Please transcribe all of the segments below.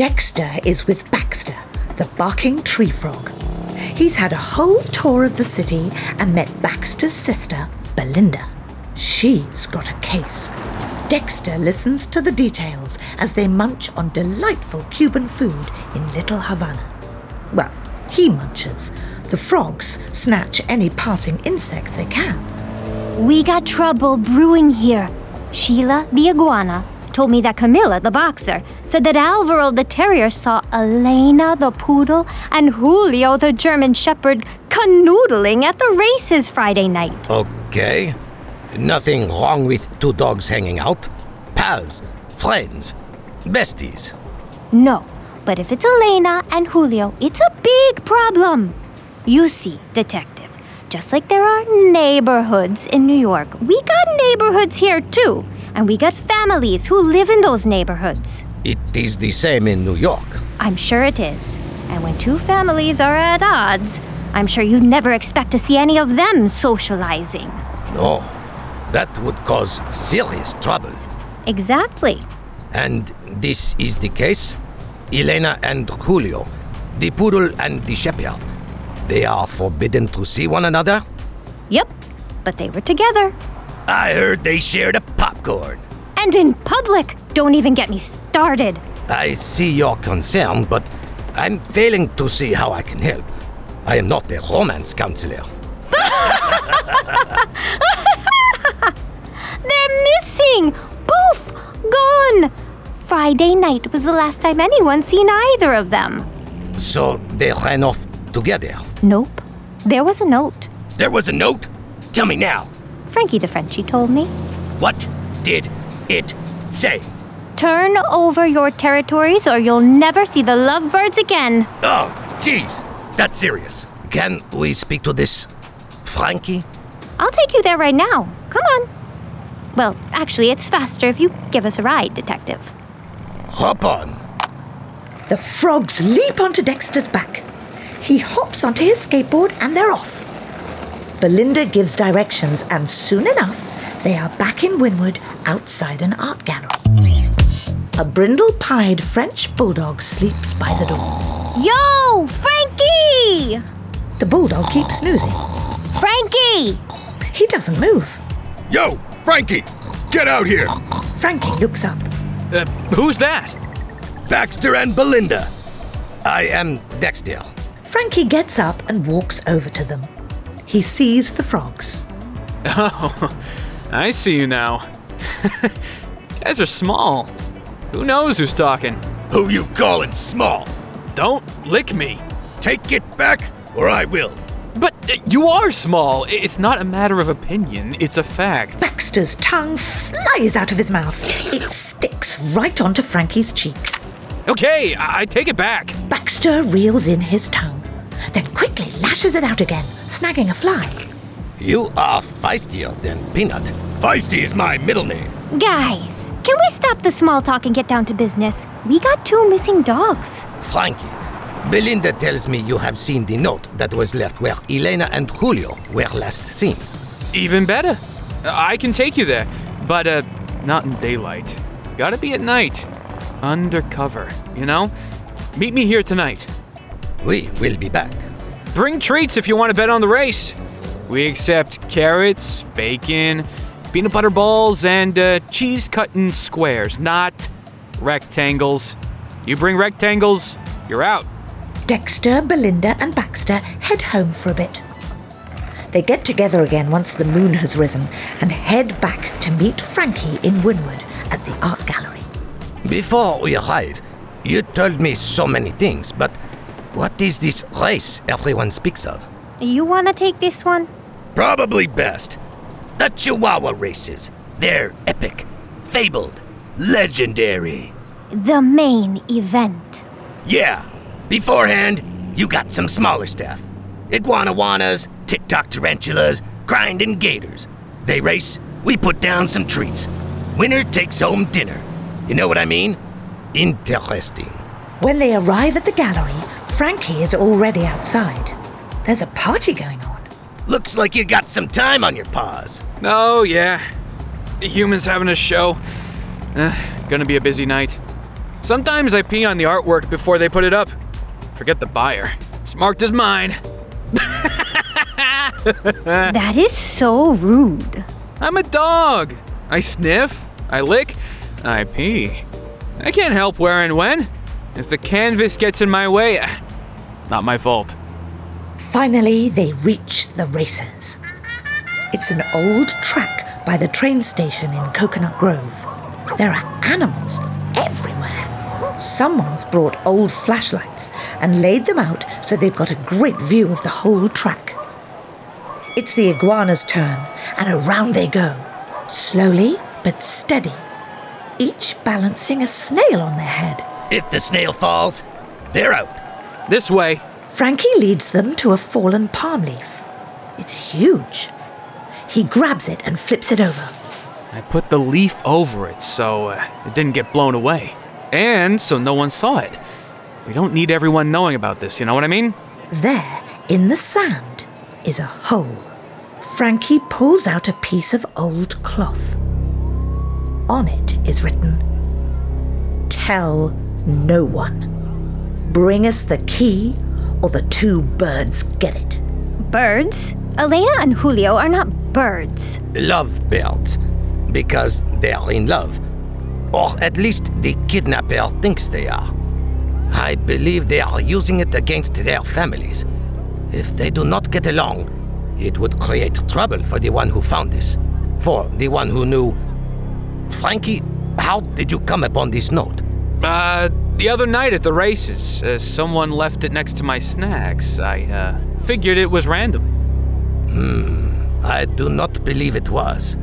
Dexter is with Baxter, the barking tree frog. He's had a whole tour of the city and met Baxter's sister, Belinda. She's got a case. Dexter listens to the details as they munch on delightful Cuban food in Little Havana. Well, he munches. The frogs snatch any passing insect they can. We got trouble brewing here. Sheila, the iguana, told me that Camilla, the boxer, said that Alvaro, the terrier, saw Elena, the poodle, and Julio, the German shepherd, canoodling at the races Friday night. Okay. Nothing wrong with two dogs hanging out. Pals, friends, besties. No, but if it's Elena and Julio, it's a big problem. You see, detective, just like there are neighborhoods in New York, we got neighborhoods here too. And we got families who live in those neighborhoods. It is the same in New York. I'm sure it is. And when two families are at odds, I'm sure you'd never expect to see any of them socializing. No, that would cause serious trouble. Exactly. And this is the case? Elena and Julio, the poodle and the shepherd, they are forbidden to see one another? Yep, but they were together. I heard they shared a popcorn. And in public! Don't even get me started. I see your concern, but I'm failing to see how I can help. I am not a romance counselor. They're missing! Poof! Gone! Friday night was the last time anyone seen either of them. So they ran off together? Nope. There was a note. There was a note? Tell me now. Frankie the Frenchie told me. What did it say? Turn over your territories or you'll never see the lovebirds again. Oh, jeez. That's serious. Can we speak to this Frankie? I'll take you there right now. Come on. Well, actually, it's faster if you give us a ride, Detective. Hop on. The frogs leap onto Dexter's back. He hops onto his skateboard and they're off. Belinda gives directions, and soon enough, they are back in Wynwood outside an art gallery. A brindle pied French bulldog sleeps by the door. Yo, Frankie! The bulldog keeps snoozing. Frankie! He doesn't move. Yo, Frankie, get out here. Frankie looks up. Uh, who's that? Baxter and Belinda. I am Dexter. Frankie gets up and walks over to them. He sees the frogs. Oh, I see you now. Guys are small. Who knows who's talking? Who you calling small? Don't lick me. Take it back, or I will. But uh, you are small. It's not a matter of opinion, it's a fact. Baxter's tongue flies out of his mouth. It sticks right onto Frankie's cheek. Okay, I, I take it back. Baxter reels in his tongue, then quickly lashes it out again, snagging a fly. You are feistier than Peanut. Feisty is my middle name. Guys, can we stop the small talk and get down to business? We got two missing dogs. Frankie, Belinda tells me you have seen the note that was left where Elena and Julio were last seen. Even better. I can take you there, but uh, not in daylight. Gotta be at night. Undercover, you know? Meet me here tonight. We will be back. Bring treats if you want to bet on the race. We accept carrots, bacon, peanut butter balls, and uh, cheese cut in squares, not rectangles. You bring rectangles, you're out. Dexter, Belinda, and Baxter head home for a bit. They get together again once the moon has risen and head back to meet Frankie in Wynwood at the art gallery. Before we arrive, you told me so many things, but what is this race everyone speaks of? You want to take this one? Probably best. The Chihuahua races. They're epic, fabled, legendary. The main event. Yeah, beforehand, you got some smaller stuff. Iguanawanas, TikTok tarantulas, grinding gators. They race, we put down some treats. Winner takes home dinner. You know what I mean? Interesting. When they arrive at the gallery, Frankie is already outside. There's a party going on. Looks like you got some time on your paws. Oh, yeah. The humans having a show. Eh, gonna be a busy night. Sometimes I pee on the artwork before they put it up. Forget the buyer. It's marked as mine. That is so rude. I'm a dog. I sniff, I lick, I pee. I can't help where and when. If the canvas gets in my way, eh, not my fault. Finally, they reach the racers. It's an old track by the train station in Coconut Grove. There are animals everywhere. Someone's brought old flashlights and laid them out so they've got a great view of the whole track. It's the iguana's turn, and around they go, slowly but steady, each balancing a snail on their head. If the snail falls, they're out. This way. Frankie leads them to a fallen palm leaf. It's huge. He grabs it and flips it over. I put the leaf over it so uh, it didn't get blown away. And so no one saw it. We don't need everyone knowing about this, you know what I mean? There, in the sand, is a hole. Frankie pulls out a piece of old cloth. On it is written Tell no one. Bring us the key, or the two birds get it. Birds? Elena and Julio are not birds. Love birds. Because they are in love. Or at least the kidnapper thinks they are. I believe they are using it against their families. If they do not get along, it would create trouble for the one who found this. For the one who knew. Frankie, how did you come upon this note? Uh, the other night at the races, uh, someone left it next to my snacks. I, uh, figured it was random. Hmm, I do not believe it was.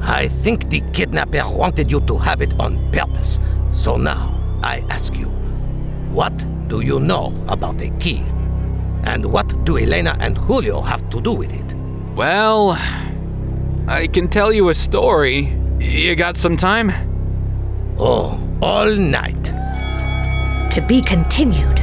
I think the kidnapper wanted you to have it on purpose. So now, I ask you, what do you know about the key? And what do Elena and Julio have to do with it? Well, I can tell you a story. You got some time? Oh, all night. To be continued.